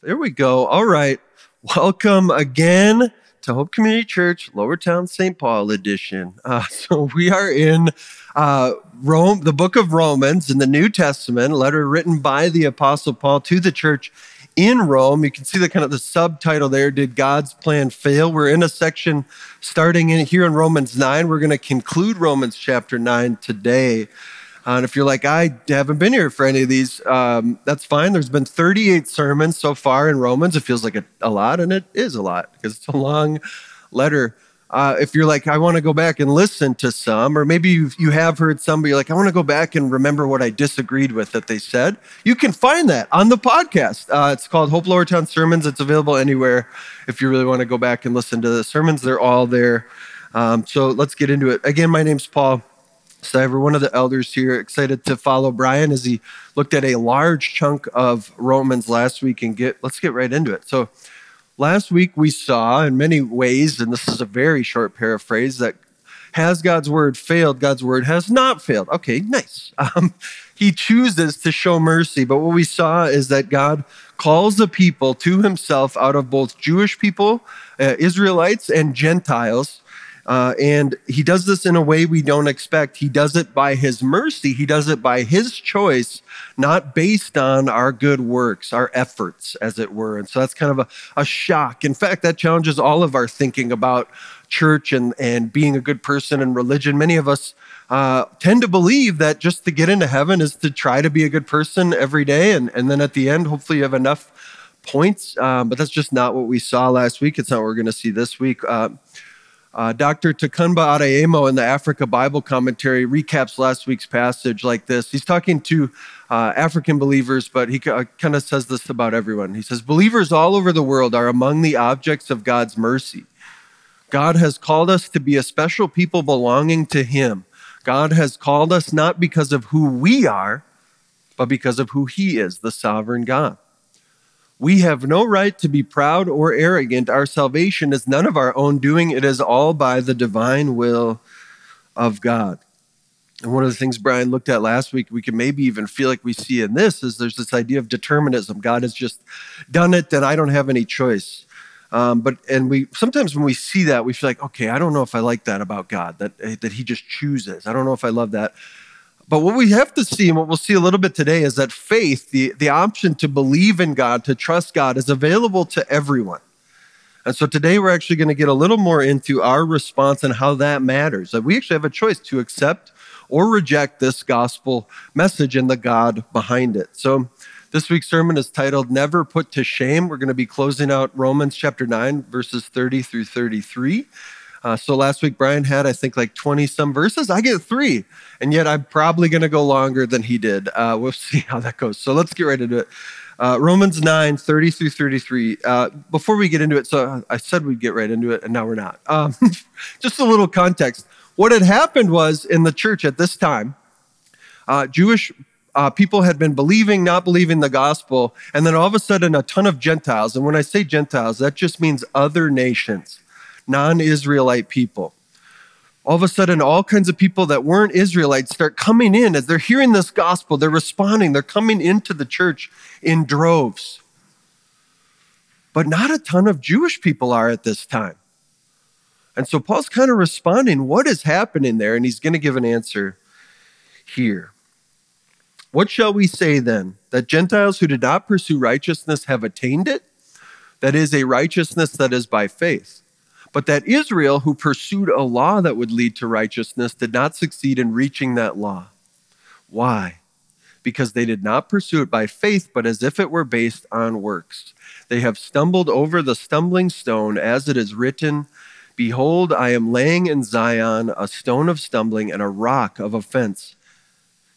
There we go. All right. Welcome again to Hope Community Church, Lowertown St. Paul edition. Uh, so we are in uh, Rome, the book of Romans in the New Testament, a letter written by the Apostle Paul to the church in Rome. You can see the kind of the subtitle there, Did God's Plan Fail? We're in a section starting in here in Romans 9. We're going to conclude Romans chapter 9 today. And if you're like, I haven't been here for any of these, um, that's fine. There's been 38 sermons so far in Romans. It feels like a, a lot, and it is a lot because it's a long letter. Uh, if you're like, I want to go back and listen to some, or maybe you you have heard some, but you're like, I want to go back and remember what I disagreed with that they said, you can find that on the podcast. Uh, it's called Hope Lowertown Sermons. It's available anywhere if you really want to go back and listen to the sermons. They're all there. Um, so let's get into it. Again, my name's Paul. Stiver, one of the elders here, excited to follow Brian as he looked at a large chunk of Romans last week and get let's get right into it. So last week we saw in many ways, and this is a very short paraphrase, that has God's word failed? God's word has not failed. Okay, nice. Um, he chooses to show mercy, but what we saw is that God calls the people to himself out of both Jewish people, uh, Israelites, and Gentiles uh, and he does this in a way we don't expect. He does it by his mercy, he does it by his choice, not based on our good works, our efforts, as it were. And so that's kind of a, a shock. In fact, that challenges all of our thinking about church and, and being a good person and religion. Many of us uh, tend to believe that just to get into heaven is to try to be a good person every day. And, and then at the end, hopefully, you have enough points. Um, but that's just not what we saw last week. It's not what we're going to see this week. Uh, uh, Dr. Tokunboh Adeyemo in the Africa Bible Commentary recaps last week's passage like this. He's talking to uh, African believers, but he uh, kind of says this about everyone. He says, Believers all over the world are among the objects of God's mercy. God has called us to be a special people belonging to Him. God has called us not because of who we are, but because of who He is, the sovereign God. We have no right to be proud or arrogant. Our salvation is none of our own doing, it is all by the divine will of God. And one of the things Brian looked at last week, we can maybe even feel like we see in this, is there's this idea of determinism. God has just done it, and I don't have any choice. Um, but and we sometimes when we see that, we feel like, okay, I don't know if I like that about God, that that He just chooses. I don't know if I love that. But what we have to see, and what we'll see a little bit today, is that faith, the, the option to believe in God, to trust God, is available to everyone. And so today we're actually going to get a little more into our response and how that matters. That we actually have a choice to accept or reject this gospel message and the God behind it. So this week's sermon is titled Never Put to Shame. We're going to be closing out Romans chapter 9, verses 30 through 33. Uh, so last week, Brian had, I think, like 20 some verses. I get three. And yet I'm probably going to go longer than he did. Uh, we'll see how that goes. So let's get right into it. Uh, Romans 9, 30 through 33. Uh, before we get into it, so I said we'd get right into it, and now we're not. Um, just a little context. What had happened was in the church at this time, uh, Jewish uh, people had been believing, not believing the gospel, and then all of a sudden, a ton of Gentiles. And when I say Gentiles, that just means other nations non Israelite people. All of a sudden, all kinds of people that weren't Israelites start coming in as they're hearing this gospel, they're responding, they're coming into the church in droves. But not a ton of Jewish people are at this time. And so Paul's kind of responding, what is happening there? And he's going to give an answer here. What shall we say then? That Gentiles who did not pursue righteousness have attained it? That is a righteousness that is by faith but that Israel, who pursued a law that would lead to righteousness, did not succeed in reaching that law. Why? Because they did not pursue it by faith, but as if it were based on works. They have stumbled over the stumbling stone, as it is written Behold, I am laying in Zion a stone of stumbling and a rock of offense,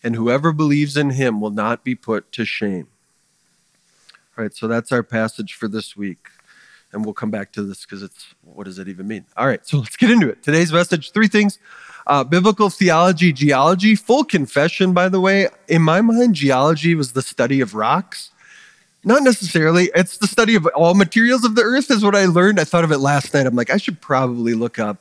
and whoever believes in him will not be put to shame. All right, so that's our passage for this week and we'll come back to this because it's what does it even mean? All right, so let's get into it. Today's message three things uh, biblical theology, geology, full confession, by the way. In my mind, geology was the study of rocks. Not necessarily. It's the study of all materials of the earth, is what I learned. I thought of it last night. I'm like, I should probably look up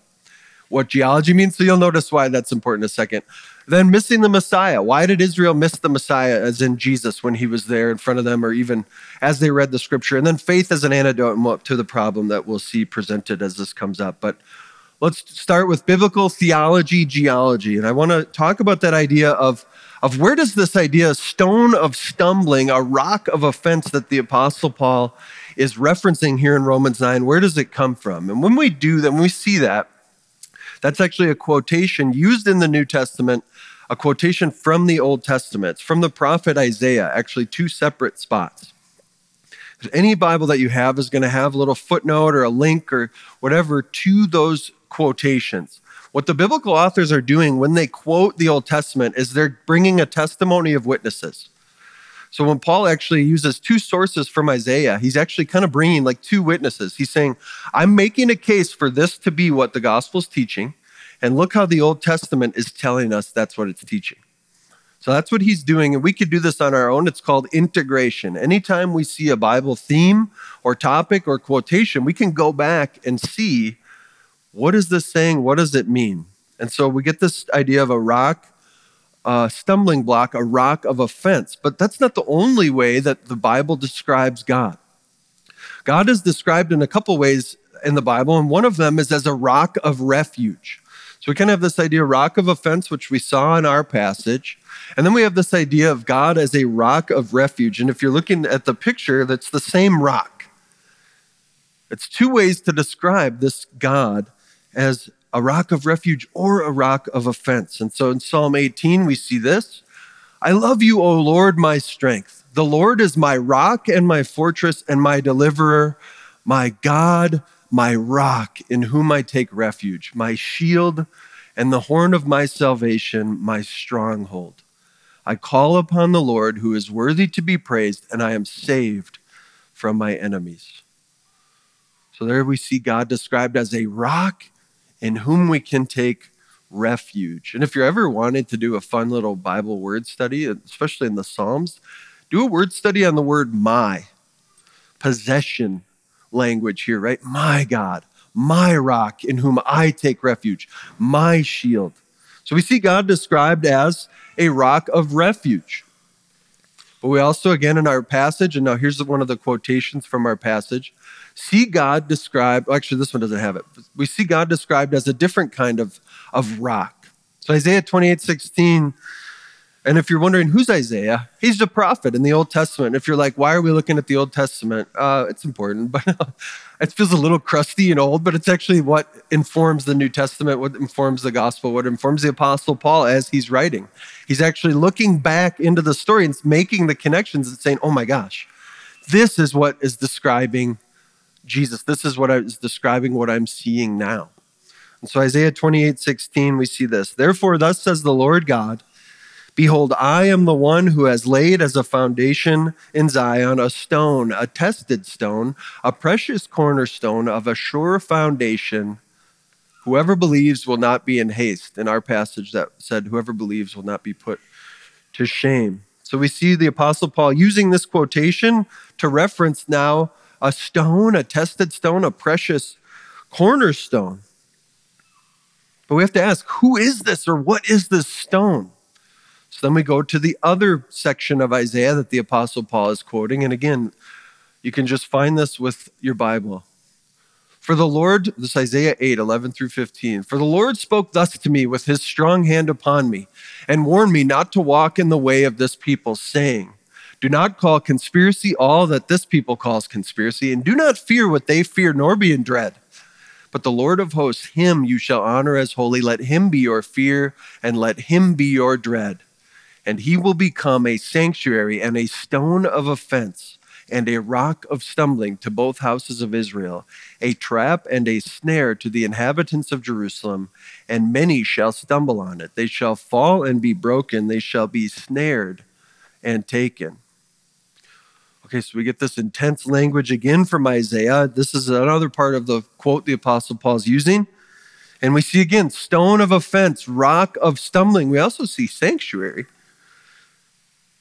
what geology means. So you'll notice why that's important in a second. Then missing the Messiah. Why did Israel miss the Messiah, as in Jesus, when he was there in front of them, or even as they read the scripture? And then faith as an antidote to the problem that we'll see presented as this comes up. But let's start with biblical theology, geology. And I want to talk about that idea of, of where does this idea, stone of stumbling, a rock of offense that the Apostle Paul is referencing here in Romans 9, where does it come from? And when we do that, when we see that, that's actually a quotation used in the New Testament, a quotation from the Old Testament, from the prophet Isaiah, actually two separate spots. Any Bible that you have is going to have a little footnote or a link or whatever to those quotations. What the biblical authors are doing when they quote the Old Testament is they're bringing a testimony of witnesses. So when Paul actually uses two sources from Isaiah, he's actually kind of bringing like two witnesses. He's saying, I'm making a case for this to be what the gospel's teaching. And look how the Old Testament is telling us that's what it's teaching. So that's what he's doing. And we could do this on our own. It's called integration. Anytime we see a Bible theme or topic or quotation, we can go back and see what is this saying? What does it mean? And so we get this idea of a rock a stumbling block, a rock of offense. But that's not the only way that the Bible describes God. God is described in a couple ways in the Bible, and one of them is as a rock of refuge. So we kind of have this idea rock of offense, which we saw in our passage. And then we have this idea of God as a rock of refuge. And if you're looking at the picture, that's the same rock. It's two ways to describe this God as a rock of refuge or a rock of offense. And so in Psalm 18, we see this I love you, O Lord, my strength. The Lord is my rock and my fortress and my deliverer, my God, my rock, in whom I take refuge, my shield and the horn of my salvation, my stronghold. I call upon the Lord who is worthy to be praised, and I am saved from my enemies. So there we see God described as a rock in whom we can take refuge. And if you're ever wanting to do a fun little Bible word study, especially in the Psalms, do a word study on the word my, possession language here, right? My God, my rock in whom I take refuge, my shield. So we see God described as a rock of refuge. But we also, again, in our passage, and now here's one of the quotations from our passage see God described, actually, this one doesn't have it. We see God described as a different kind of, of rock. So Isaiah 28 16, and if you're wondering who's Isaiah, he's the prophet in the Old Testament. If you're like, why are we looking at the Old Testament? Uh, it's important, but it feels a little crusty and old, but it's actually what informs the New Testament, what informs the gospel, what informs the Apostle Paul as he's writing. He's actually looking back into the story and making the connections and saying, oh my gosh, this is what is describing Jesus, this is what I was describing what I'm seeing now. And so Isaiah 28 16, we see this. Therefore, thus says the Lord God, Behold, I am the one who has laid as a foundation in Zion a stone, a tested stone, a precious cornerstone of a sure foundation. Whoever believes will not be in haste. In our passage, that said, Whoever believes will not be put to shame. So we see the Apostle Paul using this quotation to reference now a stone, a tested stone, a precious cornerstone. But we have to ask, who is this or what is this stone? So then we go to the other section of Isaiah that the Apostle Paul is quoting. And again, you can just find this with your Bible. For the Lord, this Isaiah 8, 11 through 15. For the Lord spoke thus to me with his strong hand upon me and warned me not to walk in the way of this people, saying, do not call conspiracy all that this people calls conspiracy, and do not fear what they fear, nor be in dread. But the Lord of hosts, him you shall honor as holy. Let him be your fear, and let him be your dread. And he will become a sanctuary and a stone of offense and a rock of stumbling to both houses of Israel, a trap and a snare to the inhabitants of Jerusalem, and many shall stumble on it. They shall fall and be broken, they shall be snared and taken. Okay, so we get this intense language again from Isaiah. This is another part of the quote the Apostle Paul's using. And we see again stone of offense, rock of stumbling. We also see sanctuary.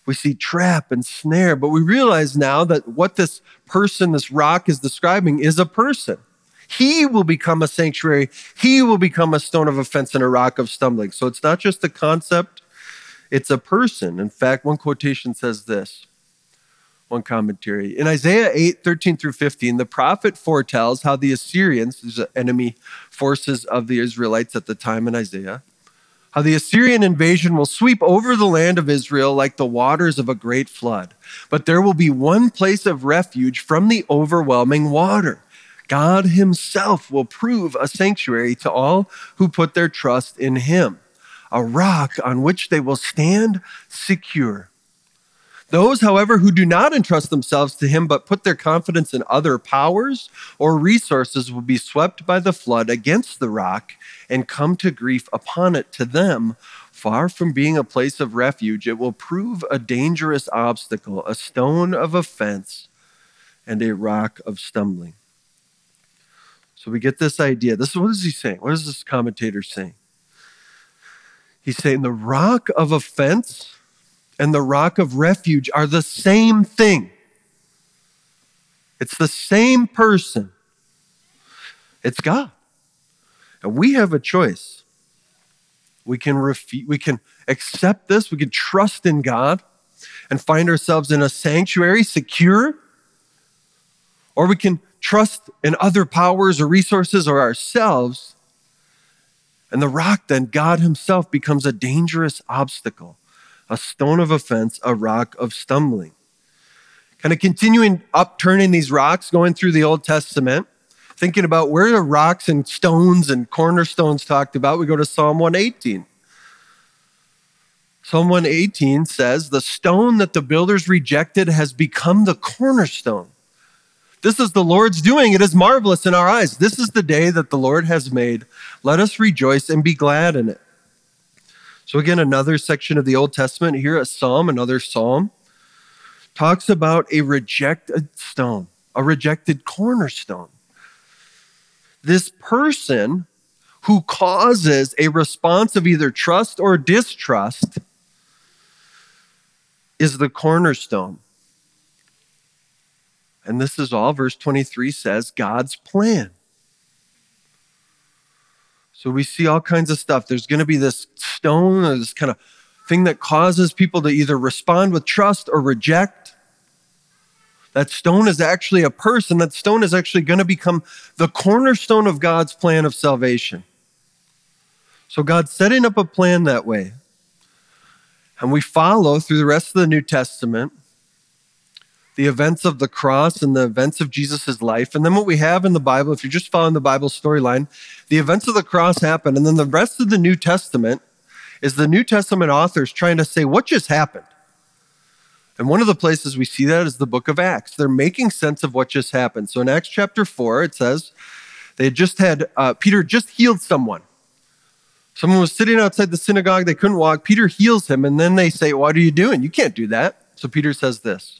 We see trap and snare, but we realize now that what this person, this rock is describing is a person. He will become a sanctuary. He will become a stone of offense and a rock of stumbling. So it's not just a concept, it's a person. In fact, one quotation says this one commentary. In Isaiah 8, 13 through 15, the prophet foretells how the Assyrians, are enemy forces of the Israelites at the time in Isaiah, how the Assyrian invasion will sweep over the land of Israel like the waters of a great flood. But there will be one place of refuge from the overwhelming water. God Himself will prove a sanctuary to all who put their trust in Him, a rock on which they will stand secure. Those, however, who do not entrust themselves to him but put their confidence in other powers or resources will be swept by the flood against the rock and come to grief upon it. To them, far from being a place of refuge, it will prove a dangerous obstacle, a stone of offense, and a rock of stumbling. So we get this idea. This is what is he saying? What is this commentator saying? He's saying the rock of offense and the rock of refuge are the same thing. It's the same person. It's God. And we have a choice. We can refu- we can accept this, we can trust in God and find ourselves in a sanctuary secure, or we can trust in other powers or resources or ourselves. And the rock, then, God Himself becomes a dangerous obstacle a stone of offense, a rock of stumbling. Kind of continuing upturning these rocks, going through the Old Testament, thinking about where the rocks and stones and cornerstones talked about, we go to Psalm 118. Psalm 118 says, The stone that the builders rejected has become the cornerstone. This is the Lord's doing. It is marvelous in our eyes. This is the day that the Lord has made. Let us rejoice and be glad in it. So, again, another section of the Old Testament here, a psalm, another psalm, talks about a rejected stone, a rejected cornerstone. This person who causes a response of either trust or distrust is the cornerstone. And this is all verse 23 says God's plan. So we see all kinds of stuff. There's going to be this stone, or this kind of thing that causes people to either respond with trust or reject. That stone is actually a person. That stone is actually going to become the cornerstone of God's plan of salvation. So God's setting up a plan that way. And we follow through the rest of the New Testament the events of the cross and the events of Jesus' life. And then what we have in the Bible, if you're just following the Bible storyline, the events of the cross happen. And then the rest of the New Testament is the New Testament authors trying to say, what just happened? And one of the places we see that is the book of Acts. They're making sense of what just happened. So in Acts chapter 4, it says they just had, uh, Peter just healed someone. Someone was sitting outside the synagogue, they couldn't walk. Peter heals him, and then they say, What are you doing? You can't do that. So Peter says this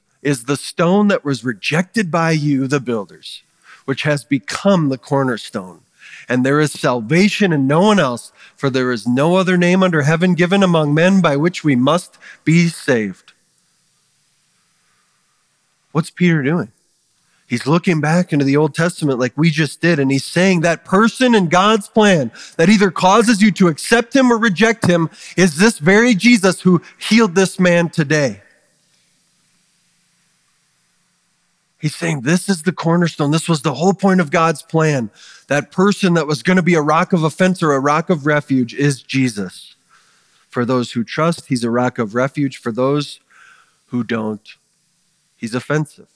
is the stone that was rejected by you, the builders, which has become the cornerstone. And there is salvation in no one else, for there is no other name under heaven given among men by which we must be saved. What's Peter doing? He's looking back into the Old Testament like we just did, and he's saying that person in God's plan that either causes you to accept him or reject him is this very Jesus who healed this man today. He's saying this is the cornerstone. This was the whole point of God's plan. That person that was going to be a rock of offense or a rock of refuge is Jesus. For those who trust, he's a rock of refuge. For those who don't, he's offensive.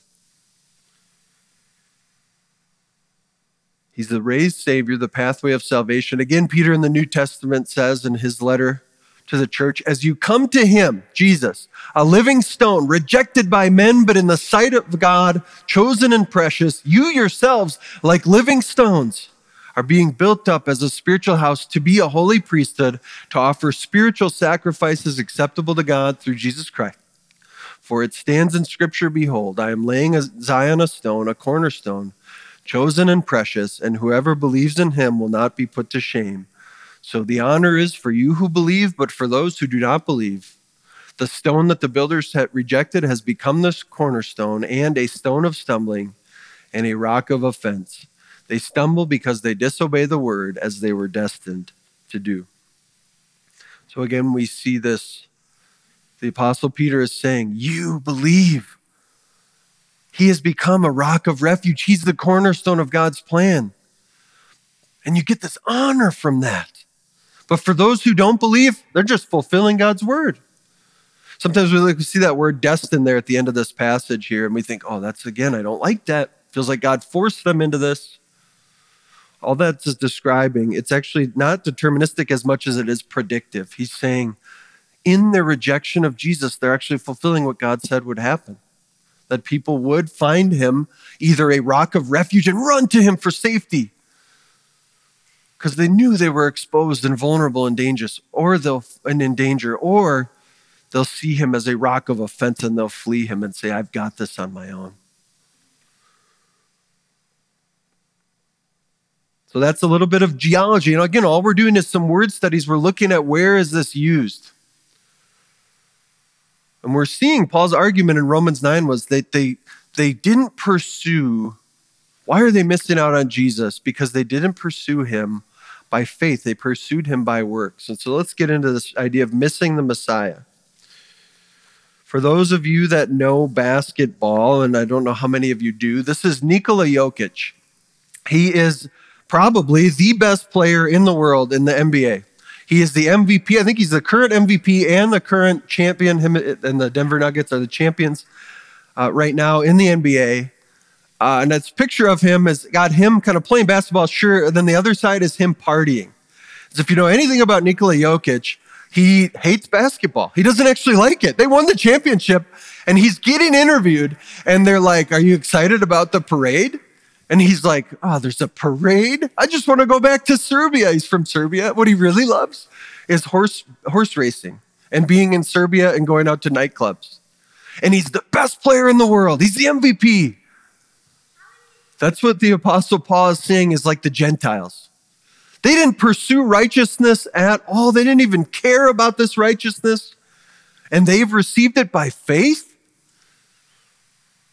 He's the raised Savior, the pathway of salvation. Again, Peter in the New Testament says in his letter to the church as you come to him, Jesus, a living stone, rejected by men, but in the sight of God, chosen and precious, you yourselves, like living stones, are being built up as a spiritual house to be a holy priesthood, to offer spiritual sacrifices acceptable to God through Jesus Christ. For it stands in Scripture Behold, I am laying a Zion a stone, a cornerstone, chosen and precious, and whoever believes in him will not be put to shame. So the honor is for you who believe, but for those who do not believe. The stone that the builders had rejected has become this cornerstone and a stone of stumbling and a rock of offense. They stumble because they disobey the word as they were destined to do. So again, we see this. The Apostle Peter is saying, You believe. He has become a rock of refuge. He's the cornerstone of God's plan. And you get this honor from that. But for those who don't believe, they're just fulfilling God's word. Sometimes we see that word destined there at the end of this passage here, and we think, oh, that's again, I don't like that. Feels like God forced them into this all that's describing, it's actually not deterministic as much as it is predictive. He's saying, in their rejection of Jesus, they're actually fulfilling what God said would happen. That people would find him either a rock of refuge and run to him for safety because they knew they were exposed and vulnerable and dangerous, or they'll and in danger, or they'll see him as a rock of offense and they'll flee him and say, I've got this on my own. So that's a little bit of geology. And again, all we're doing is some word studies. We're looking at where is this used. And we're seeing Paul's argument in Romans 9 was that they, they didn't pursue. Why are they missing out on Jesus? Because they didn't pursue him by faith, they pursued him by works. And so let's get into this idea of missing the Messiah. For those of you that know basketball, and I don't know how many of you do, this is Nikola Jokic. He is probably the best player in the world in the NBA. He is the MVP. I think he's the current MVP and the current champion. Him and the Denver Nuggets are the champions uh, right now in the NBA. Uh, and that's picture of him has got him kind of playing basketball, sure. And then the other side is him partying. As if you know anything about Nikola Jokic, he hates basketball. He doesn't actually like it. They won the championship, and he's getting interviewed, and they're like, "Are you excited about the parade?" And he's like, Oh, there's a parade. I just want to go back to Serbia. He's from Serbia. What he really loves is horse, horse racing and being in Serbia and going out to nightclubs. And he's the best player in the world. He's the MVP. That's what the Apostle Paul is saying is like the Gentiles. They didn't pursue righteousness at all, they didn't even care about this righteousness. And they've received it by faith.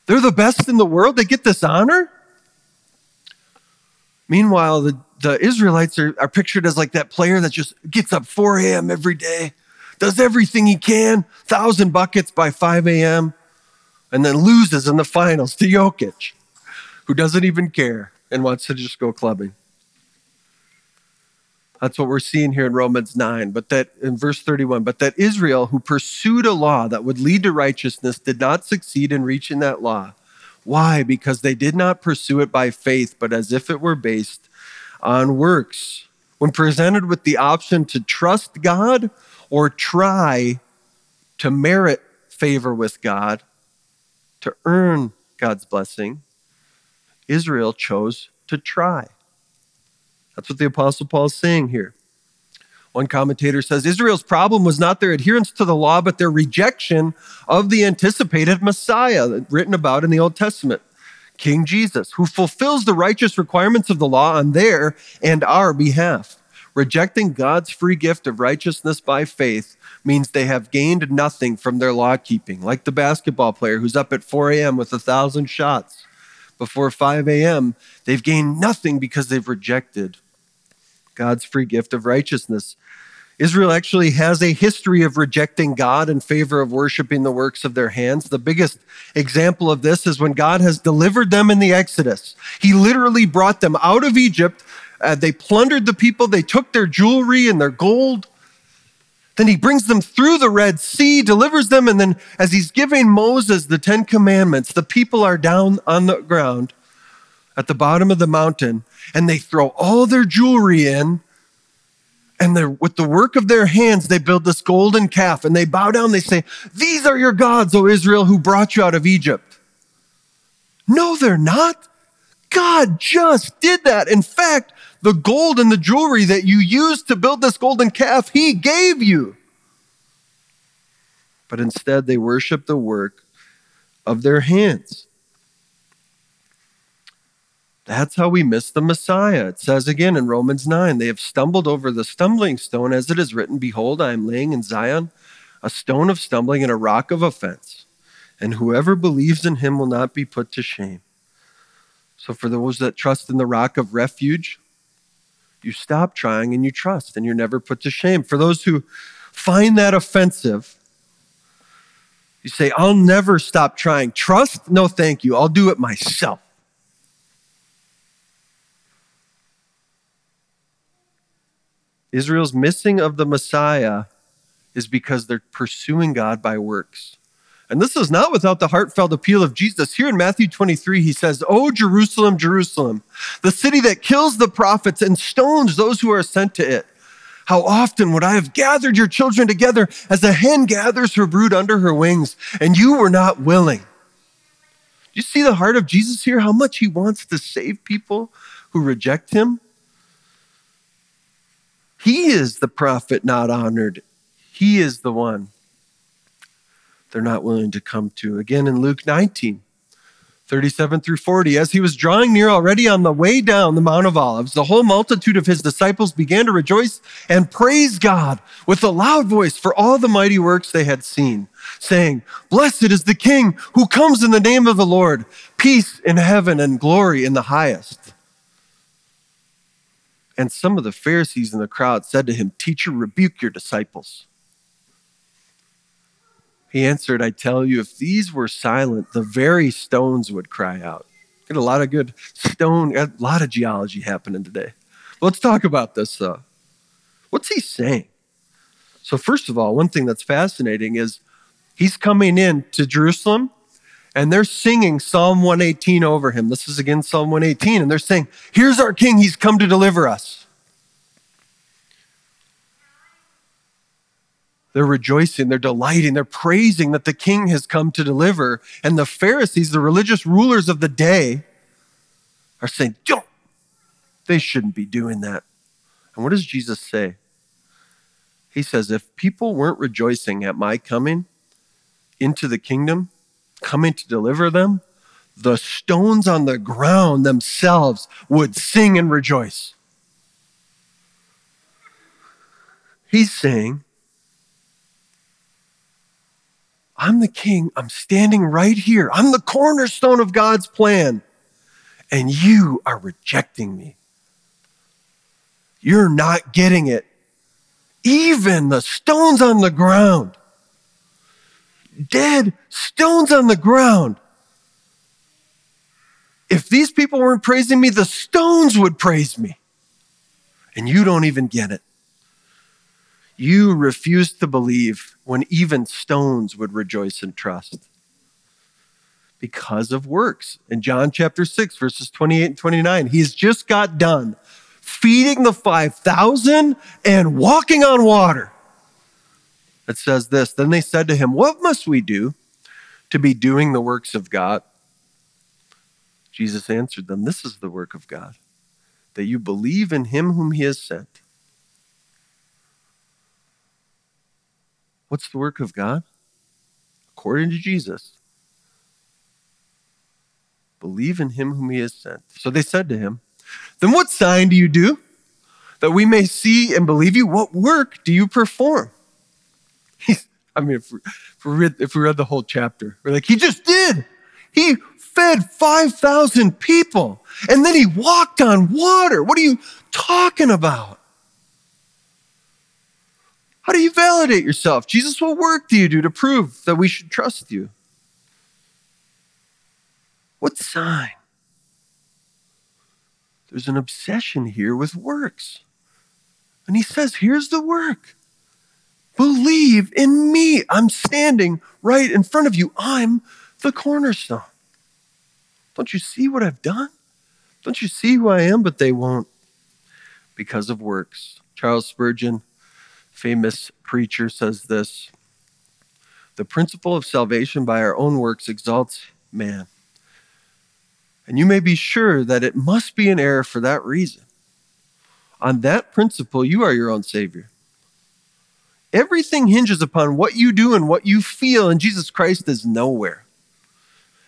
They're the best in the world. They get this honor. Meanwhile, the, the Israelites are, are pictured as like that player that just gets up 4 a.m. every day, does everything he can, thousand buckets by 5 a.m., and then loses in the finals to Jokic, who doesn't even care and wants to just go clubbing. That's what we're seeing here in Romans 9. But that in verse 31, but that Israel, who pursued a law that would lead to righteousness, did not succeed in reaching that law. Why? Because they did not pursue it by faith, but as if it were based on works. When presented with the option to trust God or try to merit favor with God, to earn God's blessing, Israel chose to try. That's what the Apostle Paul is saying here. One commentator says Israel's problem was not their adherence to the law, but their rejection of the anticipated Messiah written about in the Old Testament, King Jesus, who fulfills the righteous requirements of the law on their and our behalf. Rejecting God's free gift of righteousness by faith means they have gained nothing from their law keeping, like the basketball player who's up at 4 a.m. with a thousand shots before 5 a.m. They've gained nothing because they've rejected God's free gift of righteousness. Israel actually has a history of rejecting God in favor of worshiping the works of their hands. The biggest example of this is when God has delivered them in the Exodus. He literally brought them out of Egypt. Uh, they plundered the people, they took their jewelry and their gold. Then he brings them through the Red Sea, delivers them, and then as he's giving Moses the Ten Commandments, the people are down on the ground at the bottom of the mountain and they throw all their jewelry in and with the work of their hands, they build this golden calf and they bow down. They say, These are your gods, O Israel, who brought you out of Egypt. No, they're not. God just did that. In fact, the gold and the jewelry that you used to build this golden calf, he gave you. But instead, they worship the work of their hands. That's how we miss the Messiah. It says again in Romans 9 they have stumbled over the stumbling stone, as it is written, Behold, I am laying in Zion a stone of stumbling and a rock of offense, and whoever believes in him will not be put to shame. So, for those that trust in the rock of refuge, you stop trying and you trust, and you're never put to shame. For those who find that offensive, you say, I'll never stop trying. Trust? No, thank you. I'll do it myself. Israel's missing of the Messiah is because they're pursuing God by works. And this is not without the heartfelt appeal of Jesus. Here in Matthew 23, he says, Oh, Jerusalem, Jerusalem, the city that kills the prophets and stones those who are sent to it. How often would I have gathered your children together as a hen gathers her brood under her wings, and you were not willing? Do you see the heart of Jesus here? How much he wants to save people who reject him? He is the prophet not honored. He is the one they're not willing to come to. Again in Luke 19, 37 through 40. As he was drawing near already on the way down the Mount of Olives, the whole multitude of his disciples began to rejoice and praise God with a loud voice for all the mighty works they had seen, saying, Blessed is the King who comes in the name of the Lord, peace in heaven and glory in the highest. And some of the Pharisees in the crowd said to him, Teacher, rebuke your disciples. He answered, I tell you, if these were silent, the very stones would cry out. Get a lot of good stone, a lot of geology happening today. Let's talk about this though. What's he saying? So, first of all, one thing that's fascinating is he's coming in to Jerusalem and they're singing Psalm 118 over him. This is again Psalm 118. And they're saying, Here's our king, he's come to deliver us. They're rejoicing, they're delighting, they're praising that the king has come to deliver. And the Pharisees, the religious rulers of the day, are saying, Don't, they shouldn't be doing that. And what does Jesus say? He says, If people weren't rejoicing at my coming into the kingdom, coming to deliver them, the stones on the ground themselves would sing and rejoice. He's saying, I'm the king. I'm standing right here. I'm the cornerstone of God's plan. And you are rejecting me. You're not getting it. Even the stones on the ground dead stones on the ground. If these people weren't praising me, the stones would praise me. And you don't even get it. You refuse to believe when even stones would rejoice and trust because of works. In John chapter 6, verses 28 and 29, he's just got done feeding the 5,000 and walking on water. It says this Then they said to him, What must we do to be doing the works of God? Jesus answered them, This is the work of God, that you believe in him whom he has sent. What's the work of God? According to Jesus, believe in him whom he has sent. So they said to him, Then what sign do you do that we may see and believe you? What work do you perform? I mean, if we, if we, read, if we read the whole chapter, we're like, he just did. He fed 5,000 people and then he walked on water. What are you talking about? How do you validate yourself? Jesus, what work do you do to prove that we should trust you? What sign? There's an obsession here with works. And he says, here's the work Believe in me. I'm standing right in front of you. I'm the cornerstone. Don't you see what I've done? Don't you see who I am? But they won't because of works. Charles Spurgeon, famous preacher, says this The principle of salvation by our own works exalts man. And you may be sure that it must be an error for that reason. On that principle, you are your own Savior. Everything hinges upon what you do and what you feel, and Jesus Christ is nowhere.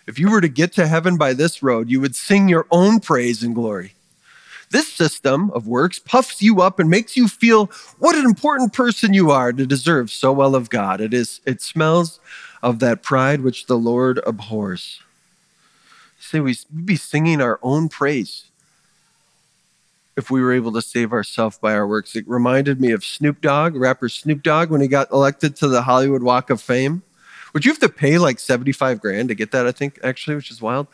If you were to get to heaven by this road, you would sing your own praise and glory. This system of works puffs you up and makes you feel what an important person you are to deserve so well of God. It is it smells of that pride which the Lord abhors. Say we would be singing our own praise if we were able to save ourselves by our works. It reminded me of Snoop Dogg, rapper Snoop Dogg, when he got elected to the Hollywood Walk of Fame. Would you have to pay like 75 grand to get that, I think, actually, which is wild.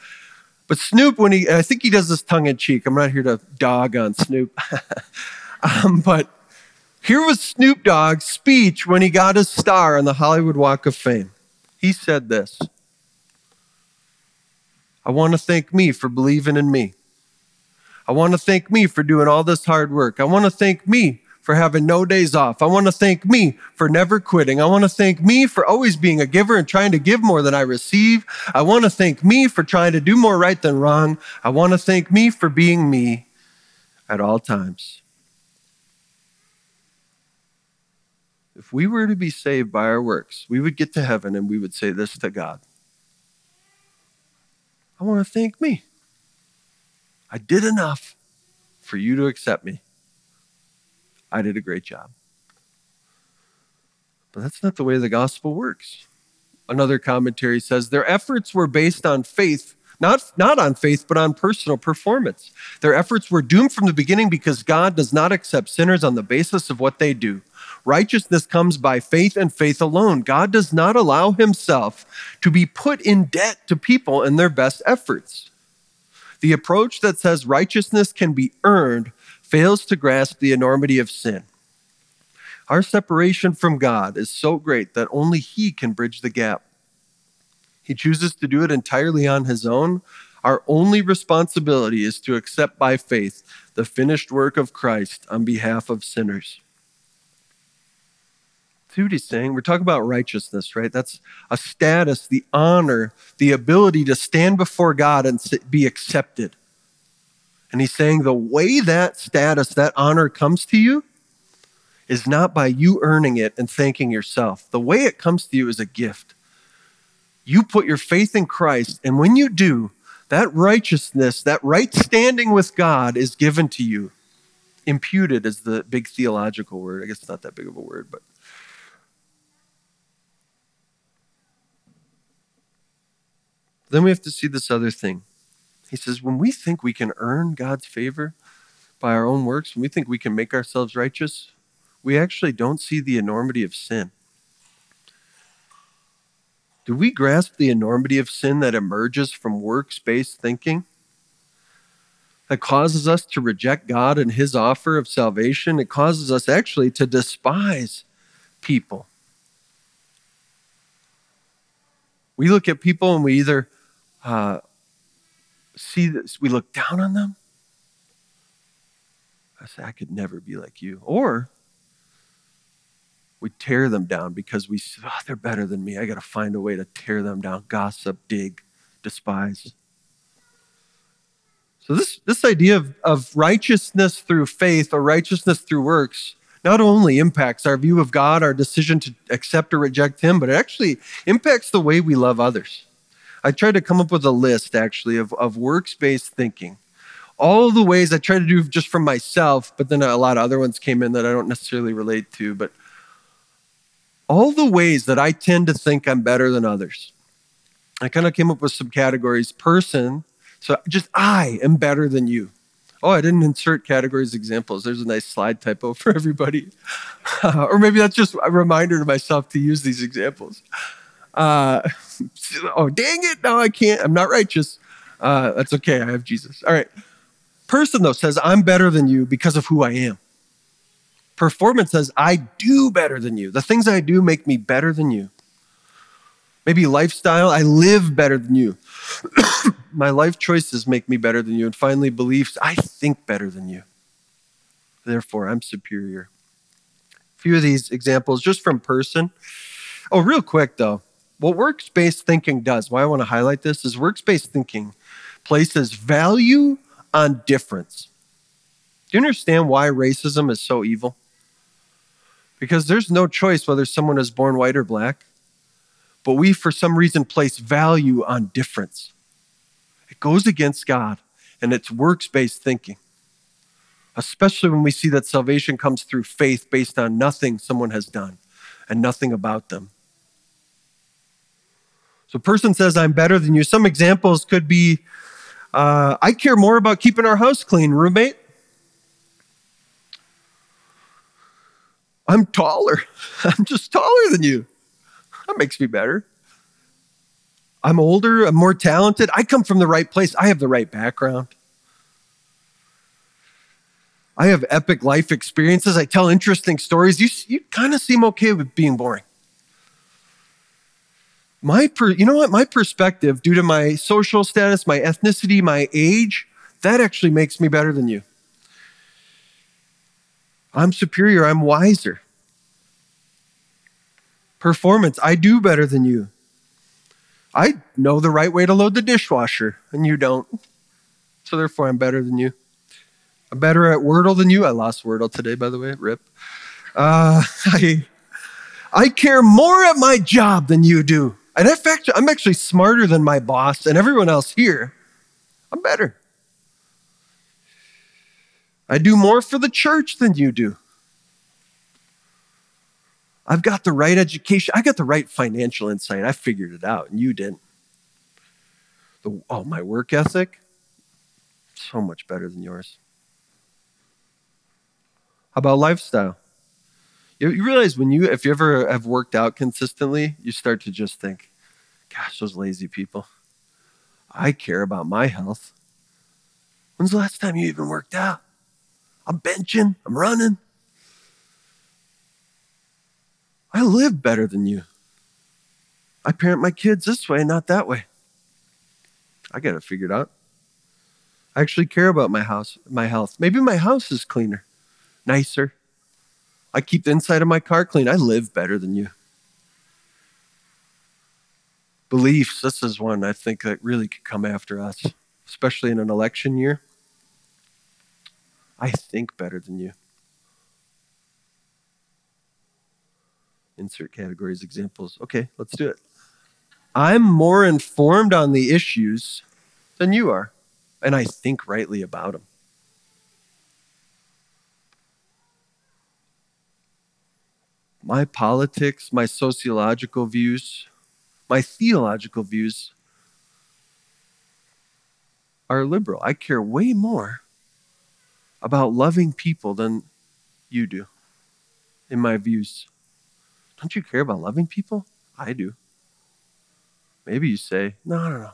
But Snoop, when he, I think he does this tongue in cheek. I'm not here to dog on Snoop. um, but here was Snoop Dogg's speech when he got his star on the Hollywood Walk of Fame. He said this I want to thank me for believing in me. I want to thank me for doing all this hard work. I want to thank me for having no days off. I want to thank me for never quitting. I want to thank me for always being a giver and trying to give more than I receive. I want to thank me for trying to do more right than wrong. I want to thank me for being me at all times. If we were to be saved by our works, we would get to heaven and we would say this to God I want to thank me. I did enough for you to accept me. I did a great job. But that's not the way the gospel works. Another commentary says their efforts were based on faith, not, not on faith, but on personal performance. Their efforts were doomed from the beginning because God does not accept sinners on the basis of what they do. Righteousness comes by faith and faith alone. God does not allow himself to be put in debt to people in their best efforts. The approach that says righteousness can be earned fails to grasp the enormity of sin. Our separation from God is so great that only He can bridge the gap. He chooses to do it entirely on His own. Our only responsibility is to accept by faith the finished work of Christ on behalf of sinners. He's saying? We're talking about righteousness, right? That's a status, the honor, the ability to stand before God and be accepted. And he's saying the way that status, that honor comes to you is not by you earning it and thanking yourself. The way it comes to you is a gift. You put your faith in Christ, and when you do, that righteousness, that right standing with God is given to you. Imputed is the big theological word. I guess it's not that big of a word, but Then we have to see this other thing. He says, when we think we can earn God's favor by our own works, when we think we can make ourselves righteous, we actually don't see the enormity of sin. Do we grasp the enormity of sin that emerges from works based thinking? That causes us to reject God and His offer of salvation. It causes us actually to despise people. We look at people and we either uh, see this, we look down on them. I say, I could never be like you. Or we tear them down because we say, oh, they're better than me. I got to find a way to tear them down, gossip, dig, despise. So this, this idea of, of righteousness through faith or righteousness through works not only impacts our view of God, our decision to accept or reject Him, but it actually impacts the way we love others. I tried to come up with a list actually of, of works based thinking. All the ways I tried to do just for myself, but then a lot of other ones came in that I don't necessarily relate to. But all the ways that I tend to think I'm better than others. I kind of came up with some categories. Person, so just I am better than you. Oh, I didn't insert categories examples. There's a nice slide typo for everybody. Or maybe that's just a reminder to myself to use these examples. Uh, oh, dang it. No, I can't. I'm not righteous. Uh, that's okay. I have Jesus. All right. Person, though, says, I'm better than you because of who I am. Performance says, I do better than you. The things I do make me better than you. Maybe lifestyle, I live better than you. My life choices make me better than you. And finally, beliefs, I think better than you. Therefore, I'm superior. A few of these examples just from person. Oh, real quick though what works based thinking does, why I want to highlight this, is works based thinking places value on difference. Do you understand why racism is so evil? Because there's no choice whether someone is born white or black, but we, for some reason, place value on difference. It goes against God and it's works based thinking, especially when we see that salvation comes through faith based on nothing someone has done and nothing about them. So, person says, I'm better than you. Some examples could be uh, I care more about keeping our house clean, roommate. I'm taller. I'm just taller than you. That makes me better. I'm older, I'm more talented. I come from the right place. I have the right background. I have epic life experiences. I tell interesting stories. You, you kind of seem okay with being boring. My per, you know what? My perspective, due to my social status, my ethnicity, my age, that actually makes me better than you. I'm superior. I'm wiser. Performance, I do better than you. I know the right way to load the dishwasher, and you don't. So therefore, I'm better than you. I'm better at Wordle than you. I lost Wordle today, by the way. Rip. Uh, I, I care more at my job than you do. And in fact, I'm actually smarter than my boss and everyone else here. I'm better. I do more for the church than you do. I've got the right education. I got the right financial insight. I figured it out, and you didn't. The, oh, my work ethic, so much better than yours. How about lifestyle? You, you realize when you, if you ever have worked out consistently, you start to just think, gosh, those lazy people. I care about my health. When's the last time you even worked out? I'm benching, I'm running. I live better than you. I parent my kids this way, not that way. I got it figured out. I actually care about my house, my health. Maybe my house is cleaner, nicer. I keep the inside of my car clean. I live better than you. Beliefs, this is one I think that really could come after us, especially in an election year. I think better than you. insert categories, examples. Okay, let's do it. I'm more informed on the issues than you are, and I think rightly about them. My politics, my sociological views, my theological views are liberal. I care way more about loving people than you do in my views. Don't you care about loving people? I do. Maybe you say, no, no, no.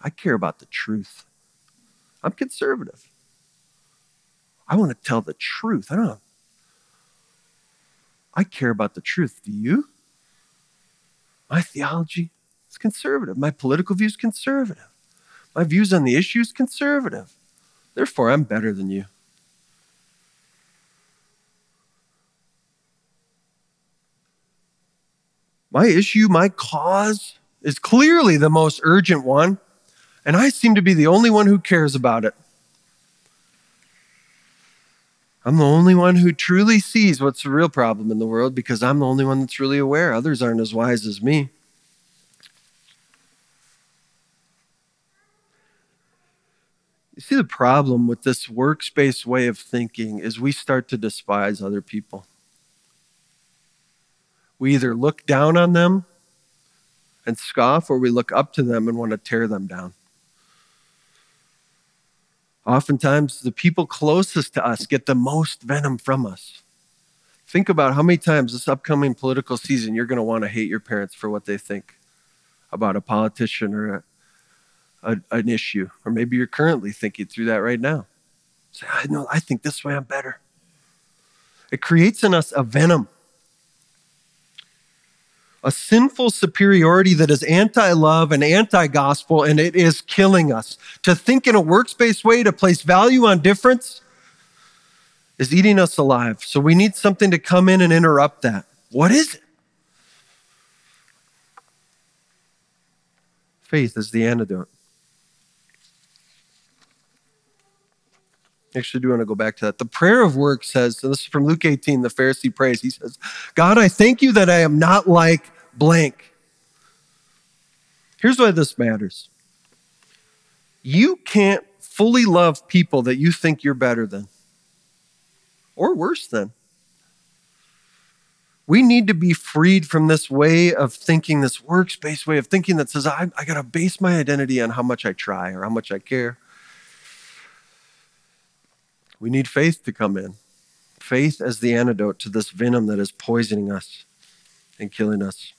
I care about the truth. I'm conservative. I want to tell the truth. I don't. I care about the truth. Do you? My theology is conservative. My political views conservative. My views on the issues conservative. Therefore, I'm better than you. My issue, my cause is clearly the most urgent one, and I seem to be the only one who cares about it. I'm the only one who truly sees what's the real problem in the world because I'm the only one that's really aware. Others aren't as wise as me. You see, the problem with this works-based way of thinking is we start to despise other people. We either look down on them and scoff, or we look up to them and want to tear them down. Oftentimes, the people closest to us get the most venom from us. Think about how many times this upcoming political season you're going to want to hate your parents for what they think about a politician or a, a, an issue. Or maybe you're currently thinking through that right now. Say, I know, I think this way I'm better. It creates in us a venom a sinful superiority that is anti love and anti gospel, and it is killing us. To think in a works based way, to place value on difference, is eating us alive. So we need something to come in and interrupt that. What is it? Faith is the antidote. Actually, do want to go back to that. The prayer of work says, and this is from Luke 18, the Pharisee prays. He says, God, I thank you that I am not like blank. Here's why this matters you can't fully love people that you think you're better than or worse than. We need to be freed from this way of thinking, this works based way of thinking that says, I, I got to base my identity on how much I try or how much I care. We need faith to come in. Faith as the antidote to this venom that is poisoning us and killing us.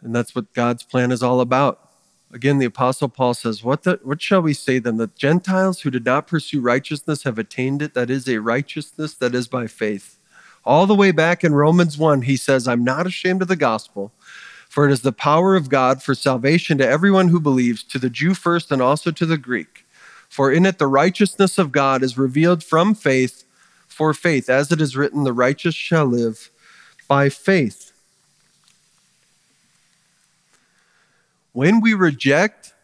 And that's what God's plan is all about. Again, the Apostle Paul says, what, the, what shall we say then? The Gentiles who did not pursue righteousness have attained it. That is a righteousness that is by faith. All the way back in Romans 1, he says, I'm not ashamed of the gospel, for it is the power of God for salvation to everyone who believes, to the Jew first and also to the Greek. For in it the righteousness of God is revealed from faith for faith. As it is written, the righteous shall live by faith. when we reject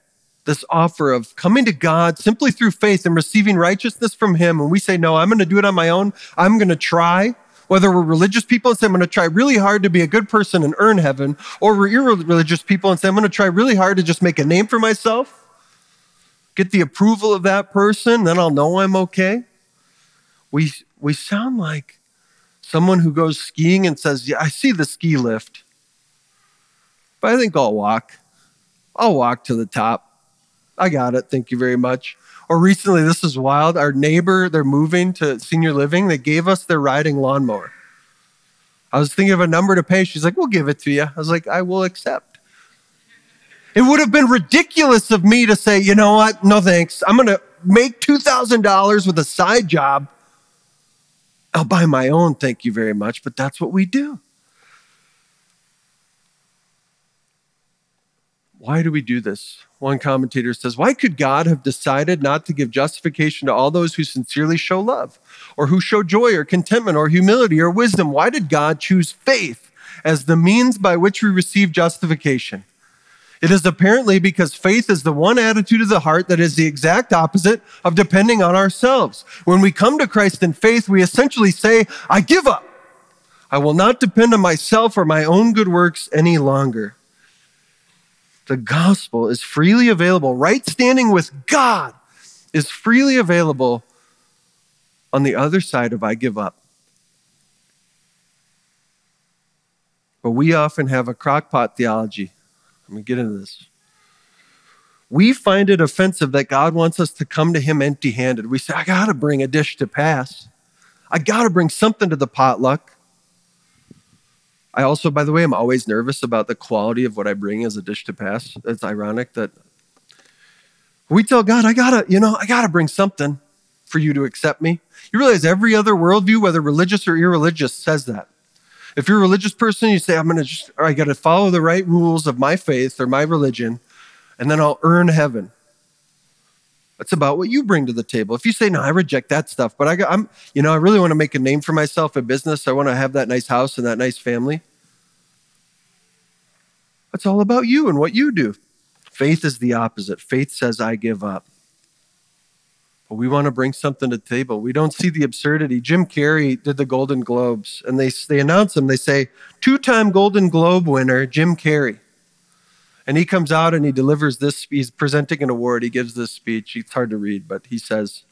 this offer of coming to God simply through faith and receiving righteousness from Him, and we say, No, I'm going to do it on my own, I'm going to try, whether we're religious people and say, I'm going to try really hard to be a good person and earn heaven, or we're irreligious people and say, I'm going to try really hard to just make a name for myself, get the approval of that person, then I'll know I'm okay. We, we sound like someone who goes skiing and says, Yeah, I see the ski lift, but I think I'll walk. I'll walk to the top. I got it. Thank you very much. Or recently, this is wild. Our neighbor, they're moving to senior living. They gave us their riding lawnmower. I was thinking of a number to pay. She's like, we'll give it to you. I was like, I will accept. It would have been ridiculous of me to say, you know what? No thanks. I'm going to make $2,000 with a side job. I'll buy my own. Thank you very much. But that's what we do. Why do we do this? One commentator says, Why could God have decided not to give justification to all those who sincerely show love, or who show joy, or contentment, or humility, or wisdom? Why did God choose faith as the means by which we receive justification? It is apparently because faith is the one attitude of the heart that is the exact opposite of depending on ourselves. When we come to Christ in faith, we essentially say, I give up. I will not depend on myself or my own good works any longer the gospel is freely available. Right standing with God is freely available on the other side of I give up. But we often have a crockpot theology. Let me get into this. We find it offensive that God wants us to come to Him empty handed. We say, I got to bring a dish to pass. I got to bring something to the potluck. I also, by the way, I'm always nervous about the quality of what I bring as a dish to pass. It's ironic that we tell God, I gotta, you know, I gotta bring something for you to accept me. You realize every other worldview, whether religious or irreligious, says that. If you're a religious person, you say, I'm gonna just, I gotta follow the right rules of my faith or my religion, and then I'll earn heaven. That's about what you bring to the table. If you say, no, I reject that stuff, but I am you know, I really want to make a name for myself in business. I want to have that nice house and that nice family. It's all about you and what you do. Faith is the opposite. Faith says, I give up. But we want to bring something to the table. We don't see the absurdity. Jim Carrey did the Golden Globes, and they, they announce him. They say, two time Golden Globe winner, Jim Carrey. And he comes out and he delivers this, he's presenting an award. He gives this speech. It's hard to read, but he says,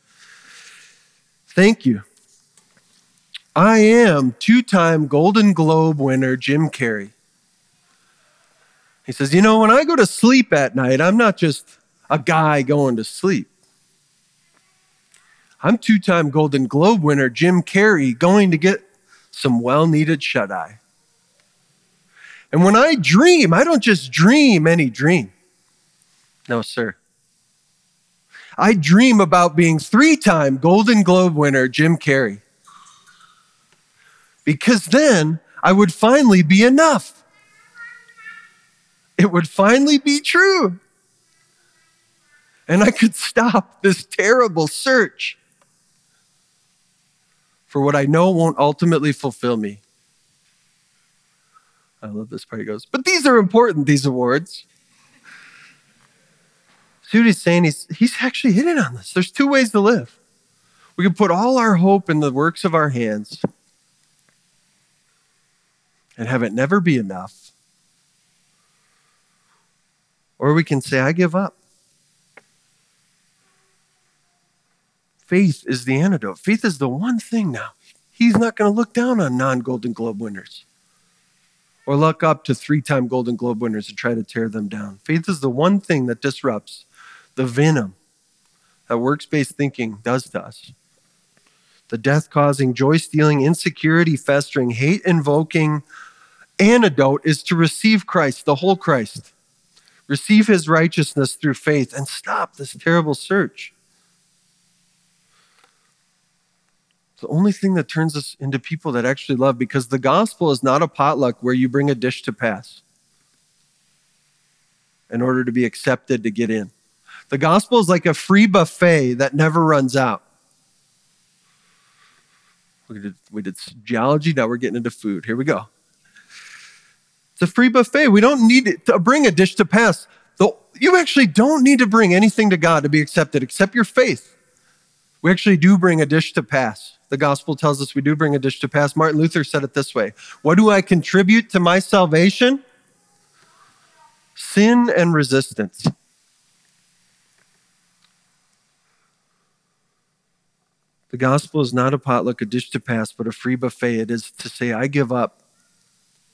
Thank you. I am two time Golden Globe winner Jim Carrey. He says, You know, when I go to sleep at night, I'm not just a guy going to sleep. I'm two time Golden Globe winner Jim Carrey going to get some well needed shut eye. And when I dream, I don't just dream any dream. No, sir. I dream about being three time Golden Globe winner Jim Carrey. Because then I would finally be enough. It would finally be true. And I could stop this terrible search for what I know won't ultimately fulfill me. I love this part. He goes, but these are important, these awards. See what he's saying? He's, he's actually hitting on this. There's two ways to live. We can put all our hope in the works of our hands and have it never be enough. Or we can say, I give up. Faith is the antidote. Faith is the one thing now. He's not going to look down on non Golden Globe winners or look up to three time Golden Globe winners and try to tear them down. Faith is the one thing that disrupts the venom that works based thinking does to us. The death causing, joy stealing, insecurity festering, hate invoking antidote is to receive Christ, the whole Christ. Receive his righteousness through faith and stop this terrible search. The only thing that turns us into people that actually love because the gospel is not a potluck where you bring a dish to pass in order to be accepted to get in. The gospel is like a free buffet that never runs out. We did, we did geology, now we're getting into food. Here we go. It's a free buffet. We don't need to bring a dish to pass. You actually don't need to bring anything to God to be accepted except your faith. We actually do bring a dish to pass. The gospel tells us we do bring a dish to pass. Martin Luther said it this way What do I contribute to my salvation? Sin and resistance. The gospel is not a potluck, a dish to pass, but a free buffet. It is to say, I give up.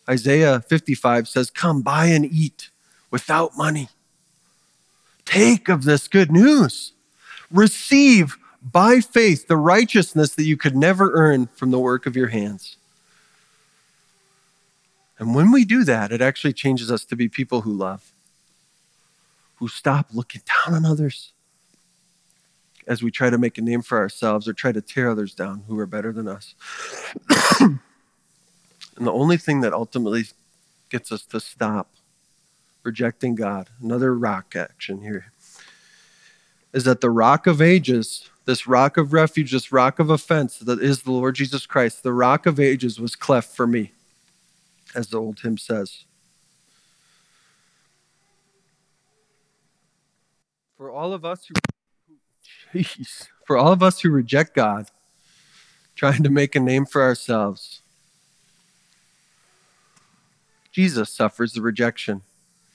Isaiah 55 says, Come, buy and eat without money. Take of this good news. Receive by faith the righteousness that you could never earn from the work of your hands. And when we do that, it actually changes us to be people who love, who stop looking down on others as we try to make a name for ourselves or try to tear others down who are better than us. and the only thing that ultimately gets us to stop rejecting God, another rock action here, is that the rock of ages this rock of refuge, this rock of offense that is the Lord Jesus Christ, the rock of ages was cleft for me, as the old hymn says. For all of us who, geez, for all of us who reject God, trying to make a name for ourselves, Jesus suffers the rejection,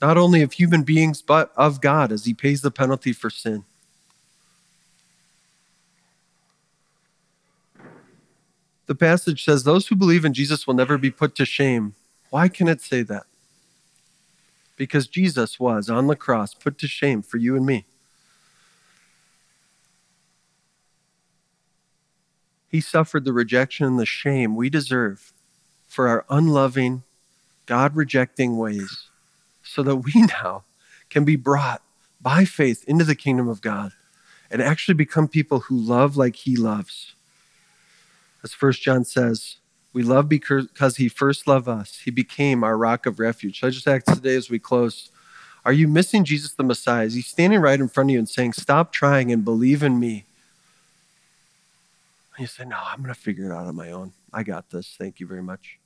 not only of human beings, but of God as he pays the penalty for sin. The passage says, Those who believe in Jesus will never be put to shame. Why can it say that? Because Jesus was on the cross put to shame for you and me. He suffered the rejection and the shame we deserve for our unloving, God rejecting ways, so that we now can be brought by faith into the kingdom of God and actually become people who love like He loves. As First John says, we love because he first loved us. He became our rock of refuge. So I just ask today as we close, are you missing Jesus the Messiah? Is he standing right in front of you and saying, Stop trying and believe in me? And you say, No, I'm going to figure it out on my own. I got this. Thank you very much.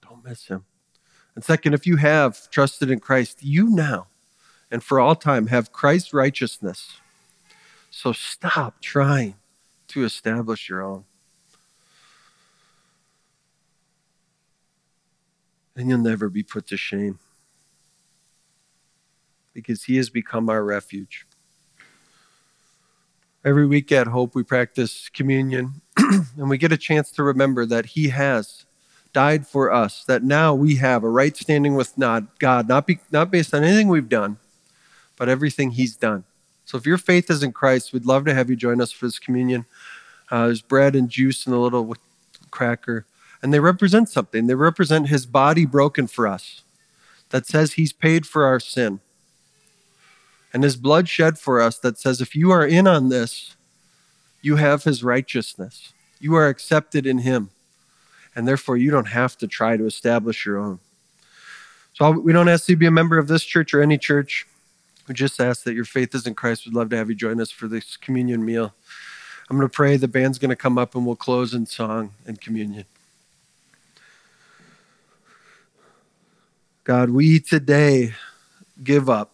Don't miss him. And second, if you have trusted in Christ, you now and for all time have Christ's righteousness. So stop trying to establish your own. And you'll never be put to shame because He has become our refuge. Every week at Hope, we practice communion and we get a chance to remember that He has died for us, that now we have a right standing with God, not, be, not based on anything we've done, but everything He's done. So if your faith is in Christ, we'd love to have you join us for this communion. Uh, there's bread and juice and a little cracker. And they represent something. They represent his body broken for us that says he's paid for our sin. And his blood shed for us that says if you are in on this, you have his righteousness. You are accepted in him. And therefore, you don't have to try to establish your own. So we don't ask you to be a member of this church or any church. We just ask that your faith is in Christ. We'd love to have you join us for this communion meal. I'm going to pray. The band's going to come up and we'll close in song and communion. God, we today give up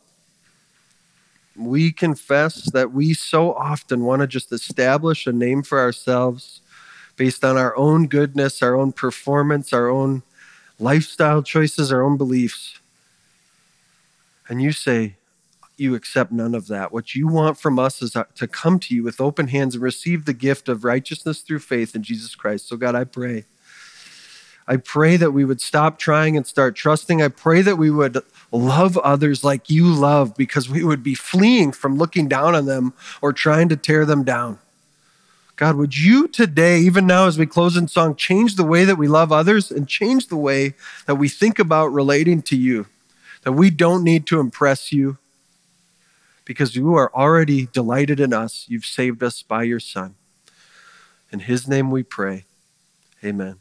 We confess that we so often want to just establish a name for ourselves based on our own goodness, our own performance, our own lifestyle choices, our own beliefs. And you say, you accept none of that. What you want from us is uh, to come to you with open hands and receive the gift of righteousness through faith in Jesus Christ. So, God, I pray. I pray that we would stop trying and start trusting. I pray that we would love others like you love because we would be fleeing from looking down on them or trying to tear them down. God, would you today, even now as we close in song, change the way that we love others and change the way that we think about relating to you? That we don't need to impress you because you are already delighted in us. You've saved us by your Son. In his name we pray. Amen.